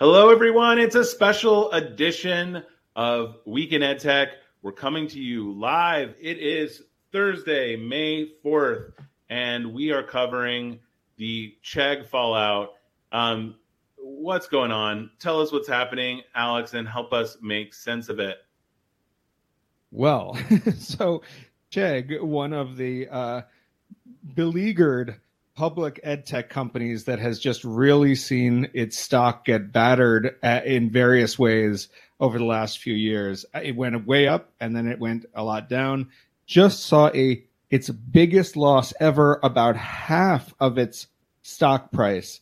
Hello, everyone. It's a special edition of Week in EdTech. We're coming to you live. It is Thursday, May 4th, and we are covering the Chegg fallout. Um, what's going on? Tell us what's happening, Alex, and help us make sense of it. Well, so Chegg, one of the uh, beleaguered public ed tech companies that has just really seen its stock get battered in various ways over the last few years. It went way up and then it went a lot down. Just saw a its biggest loss ever, about half of its stock price.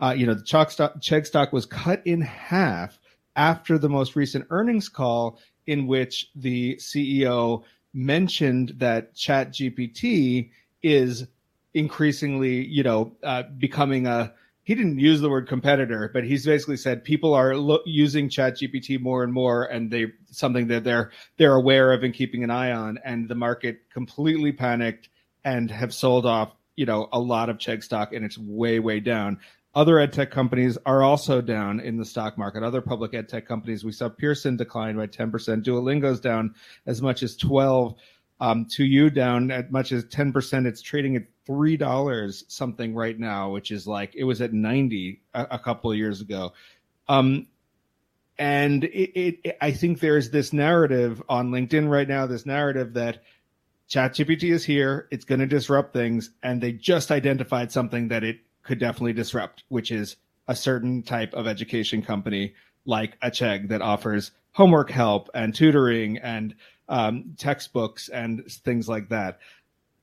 Uh, you know, the Chalk stock, Chegg stock was cut in half after the most recent earnings call, in which the CEO mentioned that Chat GPT is increasingly, you know, uh, becoming a he didn't use the word competitor, but he's basically said people are lo- using ChatGPT more and more, and they something that they're they're aware of and keeping an eye on. And the market completely panicked and have sold off, you know, a lot of Chegg stock, and it's way way down. Other ed tech companies are also down in the stock market. Other public ed tech companies, we saw Pearson decline by 10%. Duolingo's down as much as 12 um, 2U down as much as 10%. It's trading at $3 something right now, which is like it was at 90 a, a couple of years ago. Um, and it, it, I think there's this narrative on LinkedIn right now, this narrative that ChatGPT is here, it's going to disrupt things, and they just identified something that it could definitely disrupt, which is a certain type of education company like a Chegg that offers homework help and tutoring and um, textbooks and things like that.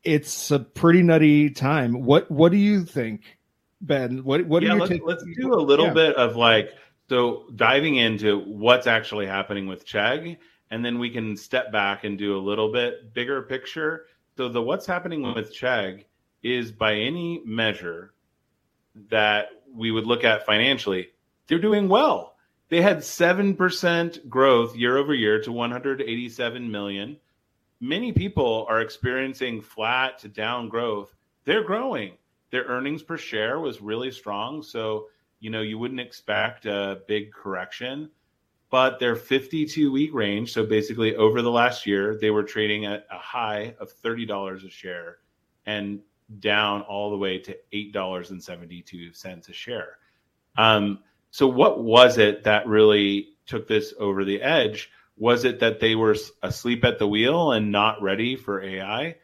It's a pretty nutty time. What What do you think, Ben? What What yeah, do you let's, let's do a little yeah. bit of like so diving into what's actually happening with Chegg, and then we can step back and do a little bit bigger picture. So the what's happening with Chegg is by any measure that we would look at financially, they're doing well they had 7% growth year over year to 187 million. Many people are experiencing flat to down growth. They're growing. Their earnings per share was really strong. So, you know, you wouldn't expect a big correction, but their 52 week range. So basically, over the last year, they were trading at a high of $30 a share and down all the way to $8.72 a share. Um, so, what was it that really took this over the edge? Was it that they were asleep at the wheel and not ready for AI?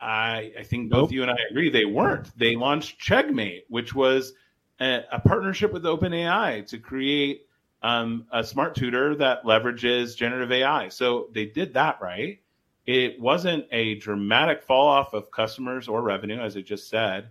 I, I think both nope. you and I agree they weren't. They launched Cheggmate, which was a, a partnership with OpenAI to create um, a smart tutor that leverages generative AI. So they did that right. It wasn't a dramatic fall off of customers or revenue, as I just said,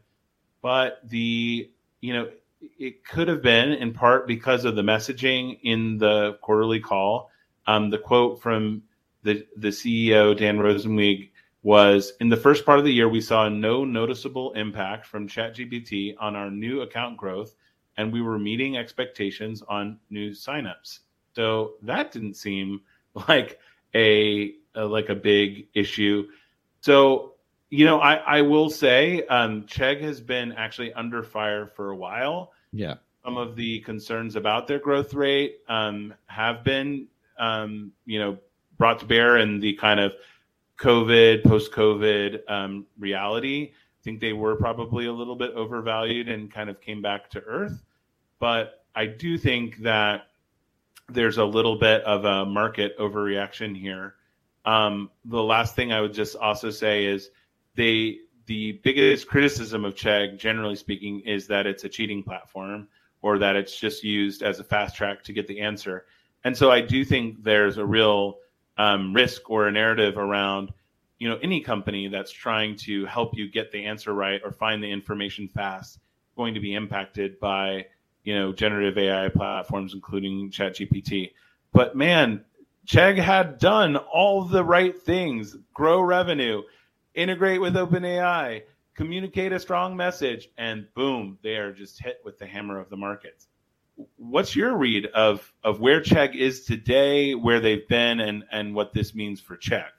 but the you know it could have been in part because of the messaging in the quarterly call. Um, the quote from the, the CEO, Dan Rosensweig, was in the first part of the year, we saw no noticeable impact from ChatGPT on our new account growth, and we were meeting expectations on new signups. So that didn't seem like a, a like a big issue. So you know, I, I will say um, Chegg has been actually under fire for a while. Yeah. Some of the concerns about their growth rate um, have been, um, you know, brought to bear in the kind of COVID, post COVID um, reality. I think they were probably a little bit overvalued and kind of came back to earth. But I do think that there's a little bit of a market overreaction here. Um, the last thing I would just also say is they the biggest criticism of Chegg, generally speaking, is that it's a cheating platform or that it's just used as a fast track to get the answer. And so I do think there's a real um, risk or a narrative around, you know, any company that's trying to help you get the answer right or find the information fast going to be impacted by, you know, generative AI platforms, including ChatGPT. But man, Chegg had done all the right things, grow revenue, integrate with OpenAI, communicate a strong message, and boom, they are just hit with the hammer of the markets. What's your read of of where Chegg is today, where they've been, and and what this means for Chegg?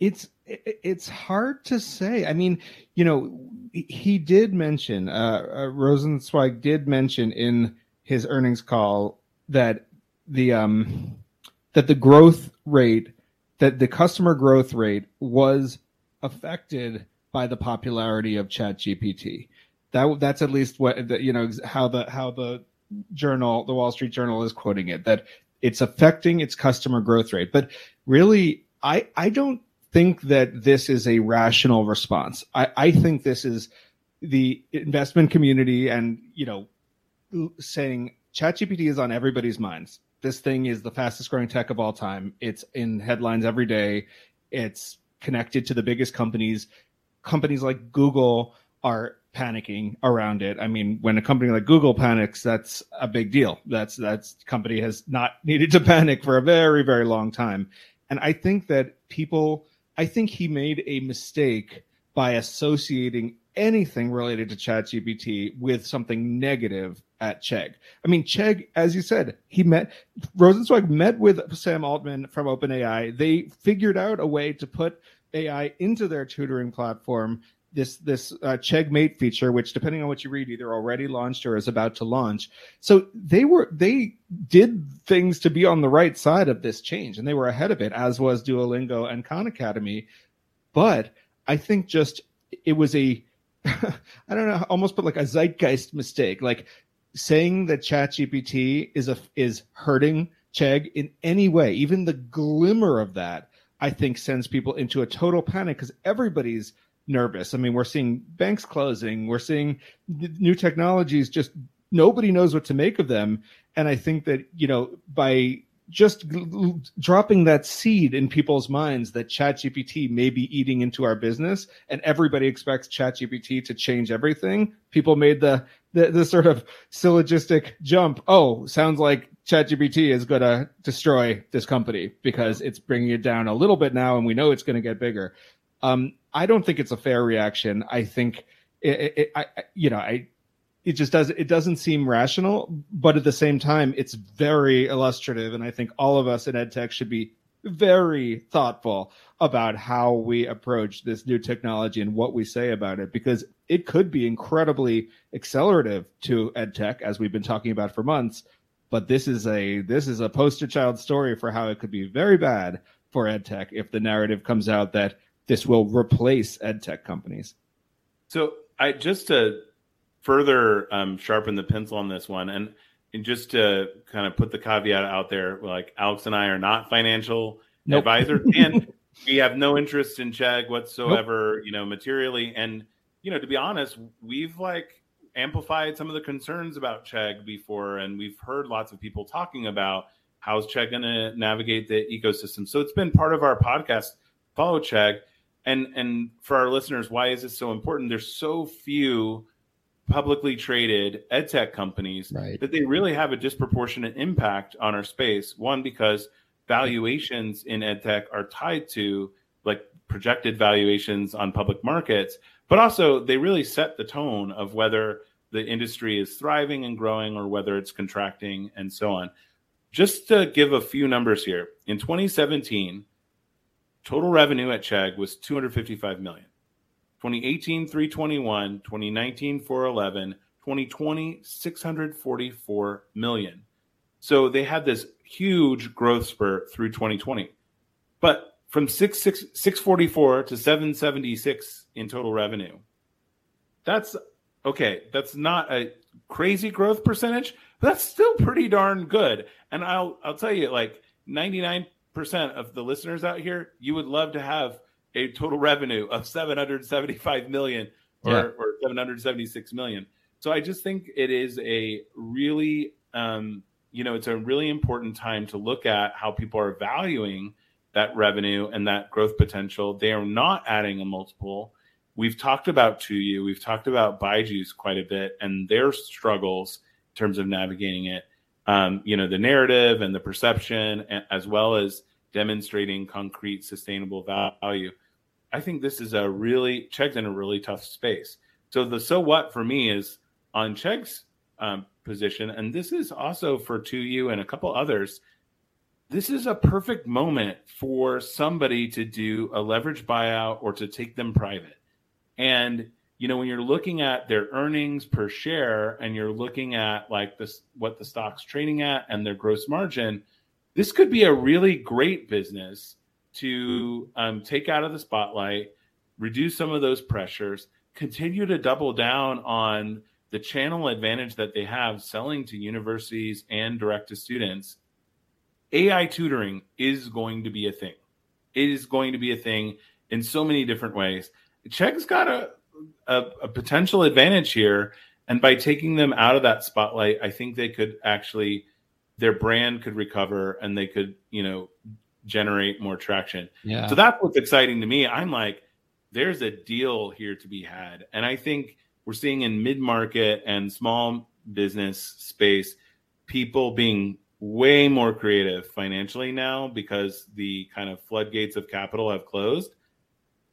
It's it's hard to say. I mean, you know, he did mention uh, uh Rosensweig did mention in his earnings call that the um that the growth rate that the customer growth rate was affected by the popularity of ChatGPT. That that's at least what the, you know how the how the journal, the Wall Street Journal, is quoting it that it's affecting its customer growth rate. But really, I I don't think that this is a rational response. I, I think this is the investment community and you know saying ChatGPT is on everybody's minds. This thing is the fastest growing tech of all time. It's in headlines every day. It's connected to the biggest companies. Companies like Google are panicking around it. I mean, when a company like Google panics, that's a big deal. That's that's company has not needed to panic for a very very long time. And I think that people I think he made a mistake by associating anything related to ChatGPT with something negative at Chegg. I mean, Chegg, as you said, he met Rosensweig met with Sam Altman from OpenAI. They figured out a way to put AI into their tutoring platform. This this uh, Chegg Mate feature, which depending on what you read, either already launched or is about to launch. So they were they did things to be on the right side of this change, and they were ahead of it, as was Duolingo and Khan Academy. But I think just it was a I don't know, almost put like a zeitgeist mistake. Like saying that ChatGPT is a is hurting Chegg in any way, even the glimmer of that, I think sends people into a total panic because everybody's nervous. I mean, we're seeing banks closing, we're seeing new technologies just nobody knows what to make of them. And I think that, you know, by just dropping that seed in people's minds that ChatGPT may be eating into our business, and everybody expects ChatGPT to change everything. People made the, the the, sort of syllogistic jump. Oh, sounds like ChatGPT is going to destroy this company because it's bringing it down a little bit now, and we know it's going to get bigger. Um, I don't think it's a fair reaction. I think it, it, I, you know, I it just does it doesn't seem rational but at the same time it's very illustrative and i think all of us in edtech should be very thoughtful about how we approach this new technology and what we say about it because it could be incredibly accelerative to edtech as we've been talking about for months but this is a this is a poster child story for how it could be very bad for edtech if the narrative comes out that this will replace edtech companies so i just to further um, sharpen the pencil on this one, and, and just to kind of put the caveat out there, like Alex and I are not financial nope. advisors, and we have no interest in Chegg whatsoever, nope. you know, materially. And you know, to be honest, we've like amplified some of the concerns about Chegg before, and we've heard lots of people talking about how's Chegg going to navigate the ecosystem. So it's been part of our podcast. Follow Chegg, and and for our listeners, why is this so important? There's so few publicly traded edtech companies right. that they really have a disproportionate impact on our space. One, because valuations in edtech are tied to like projected valuations on public markets, but also they really set the tone of whether the industry is thriving and growing or whether it's contracting and so on. Just to give a few numbers here, in 2017, total revenue at Chegg was 255 million. 2018 321 2019 411 2020 644 million. So they had this huge growth spurt through 2020 but from 6, 6, 644 to 776 in total revenue that's okay that's not a crazy growth percentage but that's still pretty darn good. And i'll i'll tell you like 99% of the listeners out here you would love to have a total revenue of 775 million or, yeah. or 776 million. So I just think it is a really, um, you know, it's a really important time to look at how people are valuing that revenue and that growth potential. They are not adding a multiple. We've talked about 2U, we've talked about Byju's quite a bit and their struggles in terms of navigating it. Um, you know, the narrative and the perception, as well as demonstrating concrete, sustainable value. I think this is a really Chegg's in a really tough space. So the so what for me is on Chegg's um, position, and this is also for 2U and a couple others. This is a perfect moment for somebody to do a leverage buyout or to take them private. And you know, when you're looking at their earnings per share and you're looking at like this, what the stock's trading at and their gross margin, this could be a really great business to um, take out of the spotlight, reduce some of those pressures, continue to double down on the channel advantage that they have selling to universities and direct to students. AI tutoring is going to be a thing. It is going to be a thing in so many different ways. Chegg's got a, a, a potential advantage here. And by taking them out of that spotlight, I think they could actually, their brand could recover and they could, you know, generate more traction. Yeah. So that's what's exciting to me. I'm like, there's a deal here to be had. And I think we're seeing in mid market and small business space people being way more creative financially now because the kind of floodgates of capital have closed.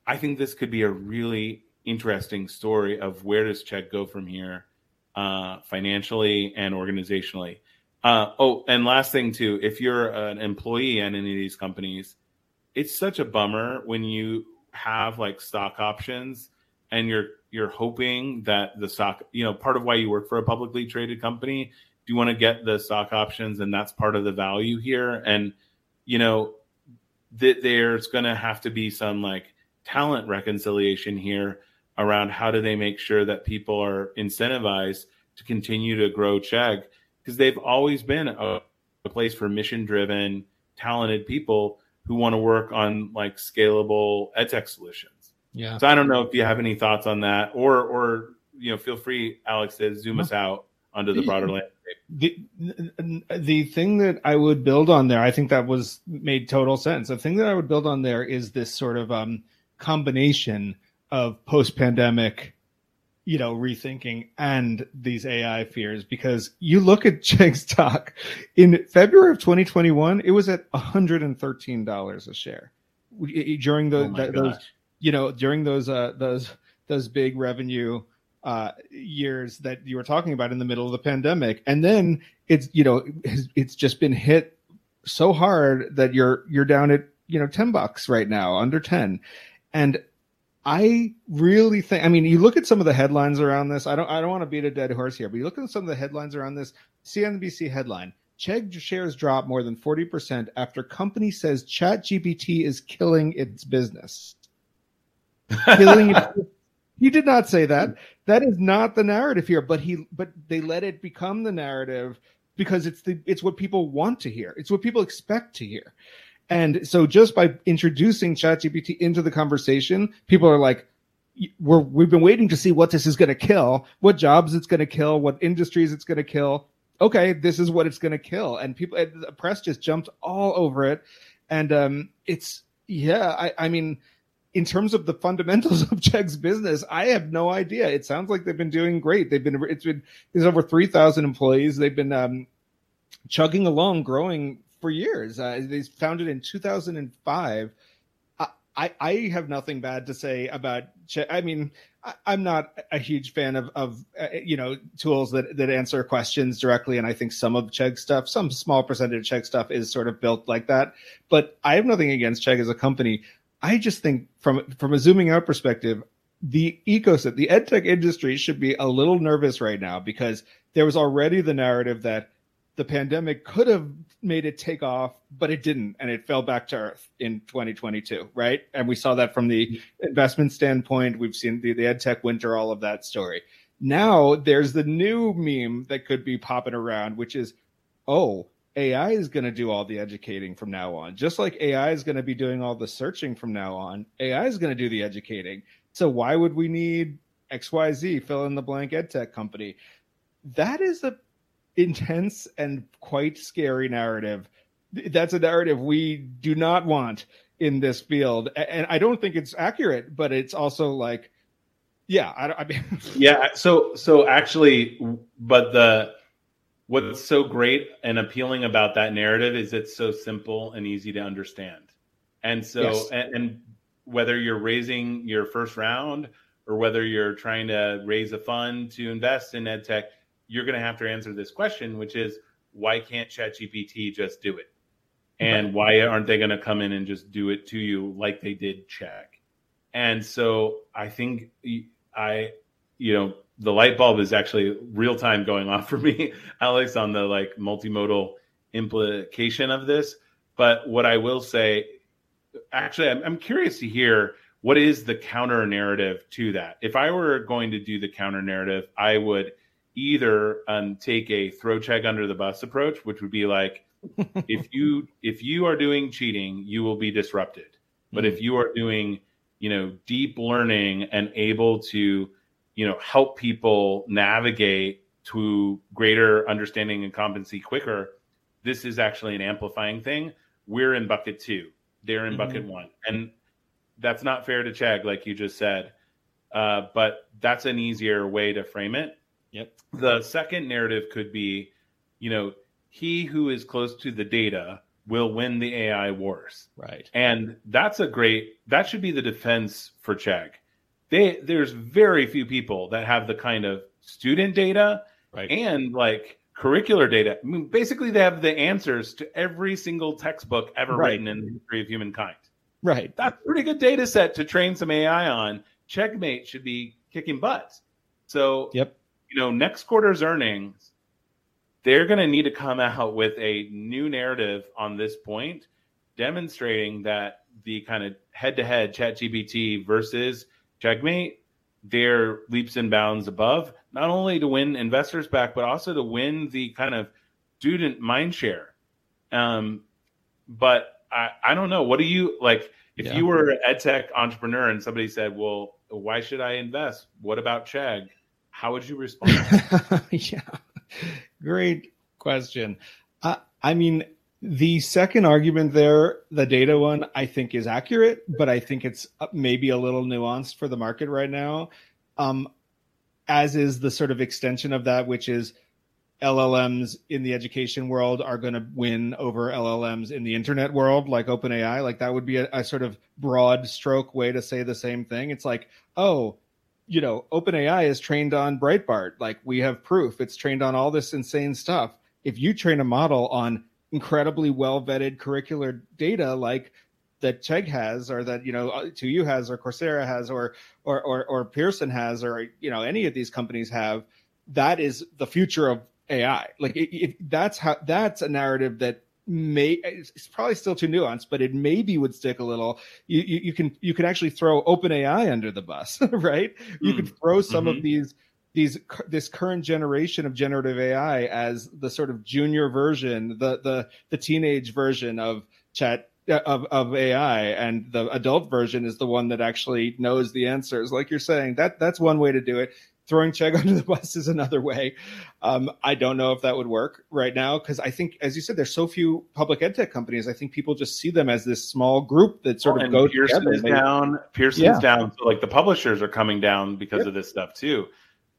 I think this could be a really interesting story of where does Chegg go from here uh, financially and organizationally. Uh, oh, and last thing too, if you're an employee at any of these companies, it's such a bummer when you have like stock options and you're you're hoping that the stock, you know, part of why you work for a publicly traded company, do you want to get the stock options, and that's part of the value here. And you know, that there's going to have to be some like talent reconciliation here around how do they make sure that people are incentivized to continue to grow Chegg because they've always been a, a place for mission driven, talented people who want to work on like scalable edtech solutions. Yeah. So I don't know if you have any thoughts on that, or or you know, feel free, Alex, to zoom us out onto the broader landscape. The the thing that I would build on there, I think that was made total sense. The thing that I would build on there is this sort of um, combination of post pandemic you know, rethinking and these AI fears because you look at Chegg stock in February of 2021, it was at $113 a share during the, oh those, you know, during those, uh, those, those big revenue, uh, years that you were talking about in the middle of the pandemic. And then it's, you know, it's, it's just been hit so hard that you're, you're down at, you know, 10 bucks right now, under 10. And I really think. I mean, you look at some of the headlines around this. I don't. I don't want to beat a dead horse here, but you look at some of the headlines around this. CNBC headline: Chegg shares drop more than forty percent after company says ChatGPT is killing its business. killing it. He did not say that. That is not the narrative here. But he. But they let it become the narrative because it's the. It's what people want to hear. It's what people expect to hear. And so just by introducing ChatGPT into the conversation, people are like, we're, we've been waiting to see what this is going to kill, what jobs it's going to kill, what industries it's going to kill. Okay, this is what it's going to kill. And people, the press just jumped all over it. And um, it's, yeah, I, I mean, in terms of the fundamentals of Chegg's business, I have no idea. It sounds like they've been doing great. They've been, it's been, there's over 3,000 employees. They've been um, chugging along, growing for years. Uh, they founded in 2005. I, I have nothing bad to say about. I mean, I, am not a huge fan of, of uh, you know tools that, that answer questions directly, and I think some of Chegg stuff, some small percentage of Chegg stuff, is sort of built like that. But I have nothing against Chegg as a company. I just think from from a zooming out perspective, the ecosystem, the edtech industry should be a little nervous right now because there was already the narrative that the pandemic could have made it take off, but it didn't, and it fell back to earth in 2022, right? And we saw that from the investment standpoint. We've seen the, the ed tech winter, all of that story. Now there's the new meme that could be popping around, which is, oh, AI is going to do all the educating from now on. Just like AI is going to be doing all the searching from now on, AI is going to do the educating. So why would we need XYZ, fill in the blank ed tech company? That is a intense and quite scary narrative. That's a narrative we do not want in this field, and I don't think it's accurate. But it's also like, yeah, I, I mean, yeah. So, so actually, but the what's so great and appealing about that narrative is it's so simple and easy to understand, and so yes. and, and whether you're raising your first round or whether you're trying to raise a fund to invest in ed tech you're going to have to answer this question, which is why can't ChatGPT just do it? And why aren't they going to come in and just do it to you like they did Chegg? And so I think I, you know, the light bulb is actually real time going off for me, Alex, on the like multimodal implication of this. But what I will say, actually, I'm, I'm curious to hear what is the counter narrative to that. If I were going to do the counter narrative, I would either um, take a throw Chegg under the bus approach, which would be like, if you if you are doing cheating, you will be disrupted. But mm-hmm. if you are doing, you know, deep learning and able to, you know, help people navigate to greater understanding and competency quicker, this is actually an amplifying thing. We're in bucket two. They're in mm-hmm. bucket one. And that's not fair to Chegg, like you just said. Uh, but that's an easier way to frame it. Yep. The second narrative could be, you know, he who is close to the data will win the AI wars. Right. And that's a great that should be the defense for Chegg. They there's very few people that have the kind of student data right. and like curricular data. I mean, basically they have the answers to every single textbook ever right. written in the history of humankind. Right. That's a pretty good data set to train some AI on. CheggMate should be kicking butts. So yep you know, next quarter's earnings, they're going to need to come out with a new narrative on this point, demonstrating that the kind of head to head ChatGPT versus CheggMate, they're leaps and bounds above, not only to win investors back, but also to win the kind of student mind share. Um, but I, I don't know. What do you like? If yeah. you were an ed tech entrepreneur and somebody said, well, why should I invest? What about Chegg? How would you respond? yeah, great question. Uh, I mean, the second argument there, the data one, I think is accurate, but I think it's uh, maybe a little nuanced for the market right now. Um, as is the sort of extension of that, which is LLMs in the education world are going to win over LLMs in the internet world, like OpenAI. Like that would be a, a, sort of broad stroke way to say the same thing. It's like, oh, you know, OpenAI is trained on Breitbart. Like we have proof it's trained on all this insane stuff. If you train a model on incredibly well vetted curricular data like that Chegg has, or that you know uh, 2U has, or Coursera has, or or or, or Pearson has, or you know any of these companies have, that is the future of AI. Like it, that's how that's a narrative that may it's probably still too nuanced, but it maybe would stick a little. You you, you can you can actually throw OpenAI under the bus, right? You mm. could throw some mm-hmm. of these these this current generation of generative AI as the sort of junior version, the the the teenage version of chat of of AI, and the adult version is the one that actually knows the answers. Like you're saying, that that's one way to do it throwing Chegg under the bus is another way. Um, I don't know if that would work right now because I think, as you said, there's so few public ed tech companies. I think people just see them as this small group that sort of go Pearson's together. down. Pearson's yeah. down. So like the publishers are coming down because yep. of this stuff too.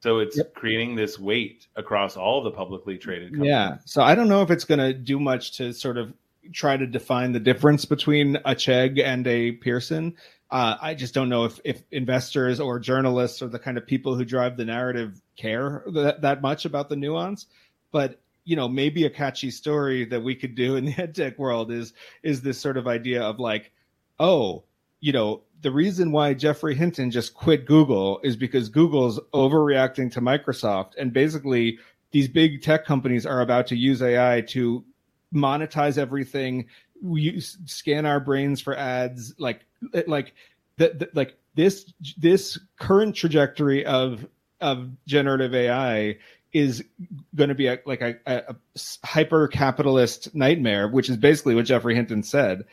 So it's yep. creating this weight across all the publicly traded companies. Yeah. So I don't know if it's going to do much to sort of try to define the difference between a Chegg and a Pearson. Uh, I just don't know if, if investors or journalists or the kind of people who drive the narrative care that, that much about the nuance. But you know, maybe a catchy story that we could do in the ed tech world is is this sort of idea of like, oh, you know, the reason why Geoffrey Hinton just quit Google is because Google's overreacting to Microsoft, and basically these big tech companies are about to use AI to monetize everything. We scan our brains for ads, like like that like this this current trajectory of of generative AI is going to be a, like a, a, a hyper capitalist nightmare, which is basically what Geoffrey Hinton said.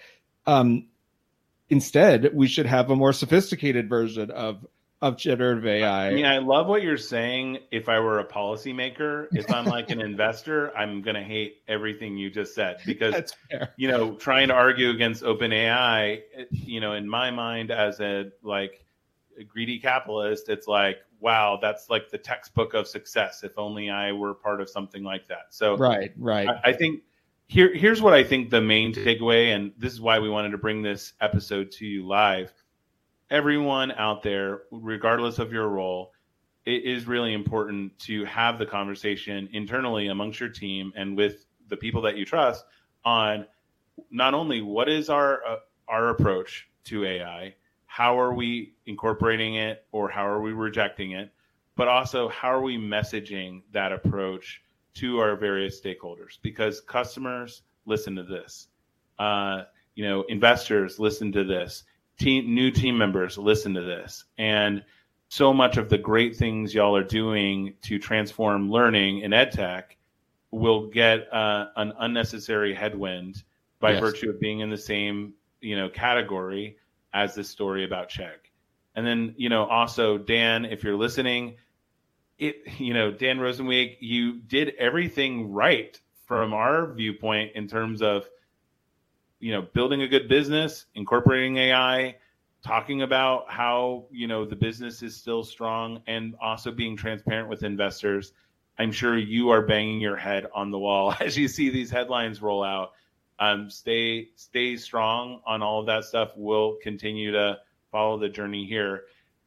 Um, instead, we should have a more sophisticated version of of generative AI. I mean, I love what you're saying. If I were a policymaker, if I'm like an investor, I'm going to hate everything you just said because, you know, trying to argue against OpenAI, you know, in my mind as a like a greedy capitalist, it's like, wow, that's like the textbook of success. If only I were part of something like that. So, right, right. I, I think here, here's what I think the main takeaway, and this is why we wanted to bring this episode to you live everyone out there, regardless of your role, it is really important to have the conversation internally amongst your team and with the people that you trust on not only what is our uh, our approach to AI, how are we incorporating it or how are we rejecting it? But also, how are we messaging that approach to our various stakeholders? Because customers listen to this, uh, you know, investors listen to this, team, new team members listen to this, and so much of the great things y'all are doing to transform learning in edtech will get uh, an unnecessary headwind by yes. virtue of being in the same you know category as this story about Chegg And then you know also Dan, if you're listening, it you know Dan Rosensweig, you did everything right from our viewpoint in terms of you know building a good business, incorporating AI, talking about how you know the business is still strong, and also being transparent with investors. I'm sure you are banging your head on the wall as you see these headlines roll out. Um, stay stay strong on all of that stuff. We'll continue to follow the journey here.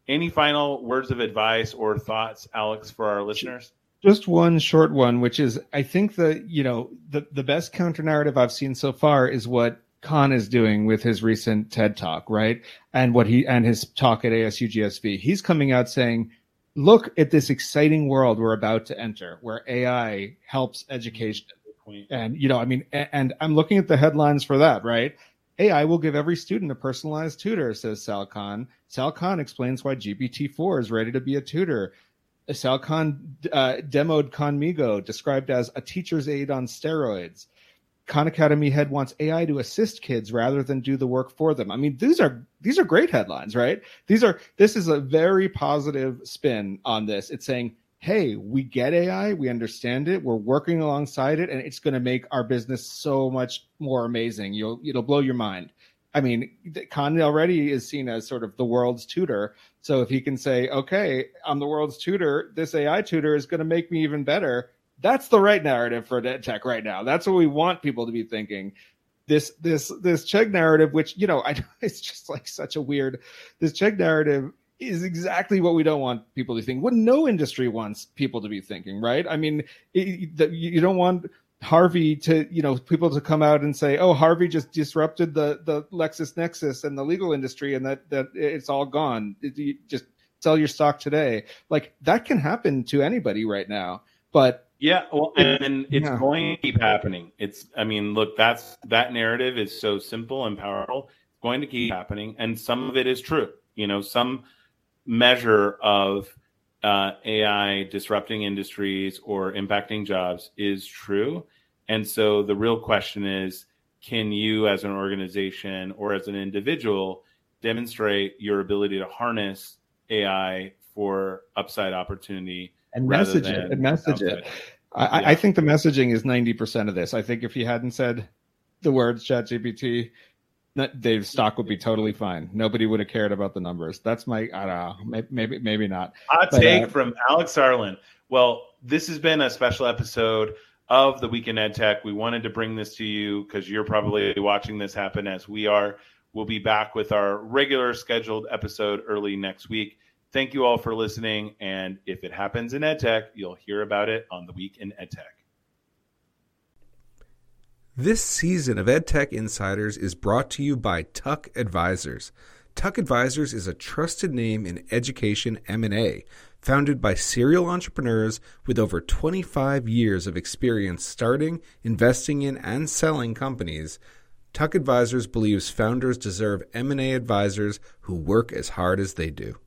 Any final words of advice or thoughts, Alex, for our listeners? Just one short one, which is I think the you know the the best counter narrative I've seen so far is what Khan is doing with his recent TED talk, right? And what he and his talk at ASU GSV. He's coming out saying look at this exciting world we're about to enter where AI helps education. And, you know, I mean, and I'm looking at the headlines for that, right? AI will give every student a personalized tutor, says Sal Khan. Sal Khan explains why GPT-4 is ready to be a tutor. Sal Khan uh, demoed Khanmigo, described as a teacher's aide on steroids. Khan Academy head wants AI to assist kids rather than do the work for them. I mean, these are these are great headlines, right? These are this is a very positive spin on this. It's saying, "Hey, we get AI, we understand it, we're working alongside it, and it's going to make our business so much more amazing. You'll it'll blow your mind." I mean, Khan already is seen as sort of the world's tutor. So if he can say, "Okay, I'm the world's tutor. This AI tutor is going to make me even better," That's the right narrative for tech right now. That's what we want people to be thinking. This this this Chegg narrative, which you know, I it's just like such a weird. This Chegg narrative is exactly what we don't want people to think. What no industry wants people to be thinking, right? I mean, it, you don't want Harvey to, you know, people to come out and say, "Oh, Harvey just disrupted the the LexisNexis and the legal industry, and that that it's all gone. It, just sell your stock today." Like that can happen to anybody right now, but yeah, well, and, it's yeah. going to keep happening. It's, I mean, look, that's that narrative is so simple and powerful. It's going to keep happening, and some of it is true. You know, some measure of uh, AI disrupting industries or impacting jobs is true, and so the real question is, can you, as an organization or as an individual, demonstrate your ability to harness AI for upside opportunity? and message it and message it. I, yeah. I, think the messaging is 90% of this. I think if you hadn't said the words ChatGPT, Dave's stock would be totally fine. Nobody would have cared about the numbers. That's my, I don't know, maybe, maybe not. Hot but, take uh, from Alex Sarlin. Well, this has been a special episode of the Week in EdTech. We wanted to bring this to you because you're probably watching this happen as we are. We'll be back with our regular scheduled episode early next week. Thank you all for listening. And if it happens in EdTech, you'll hear about it on the week in EdTech. This season of EdTech Insiders is brought to you by Tuck Advisors. Tuck Advisors is a trusted name in education M&A, founded by serial entrepreneurs with over 25 years of experience starting, investing in, and selling companies. Tuck Advisors believes founders deserve M&A advisors who work as hard as they do.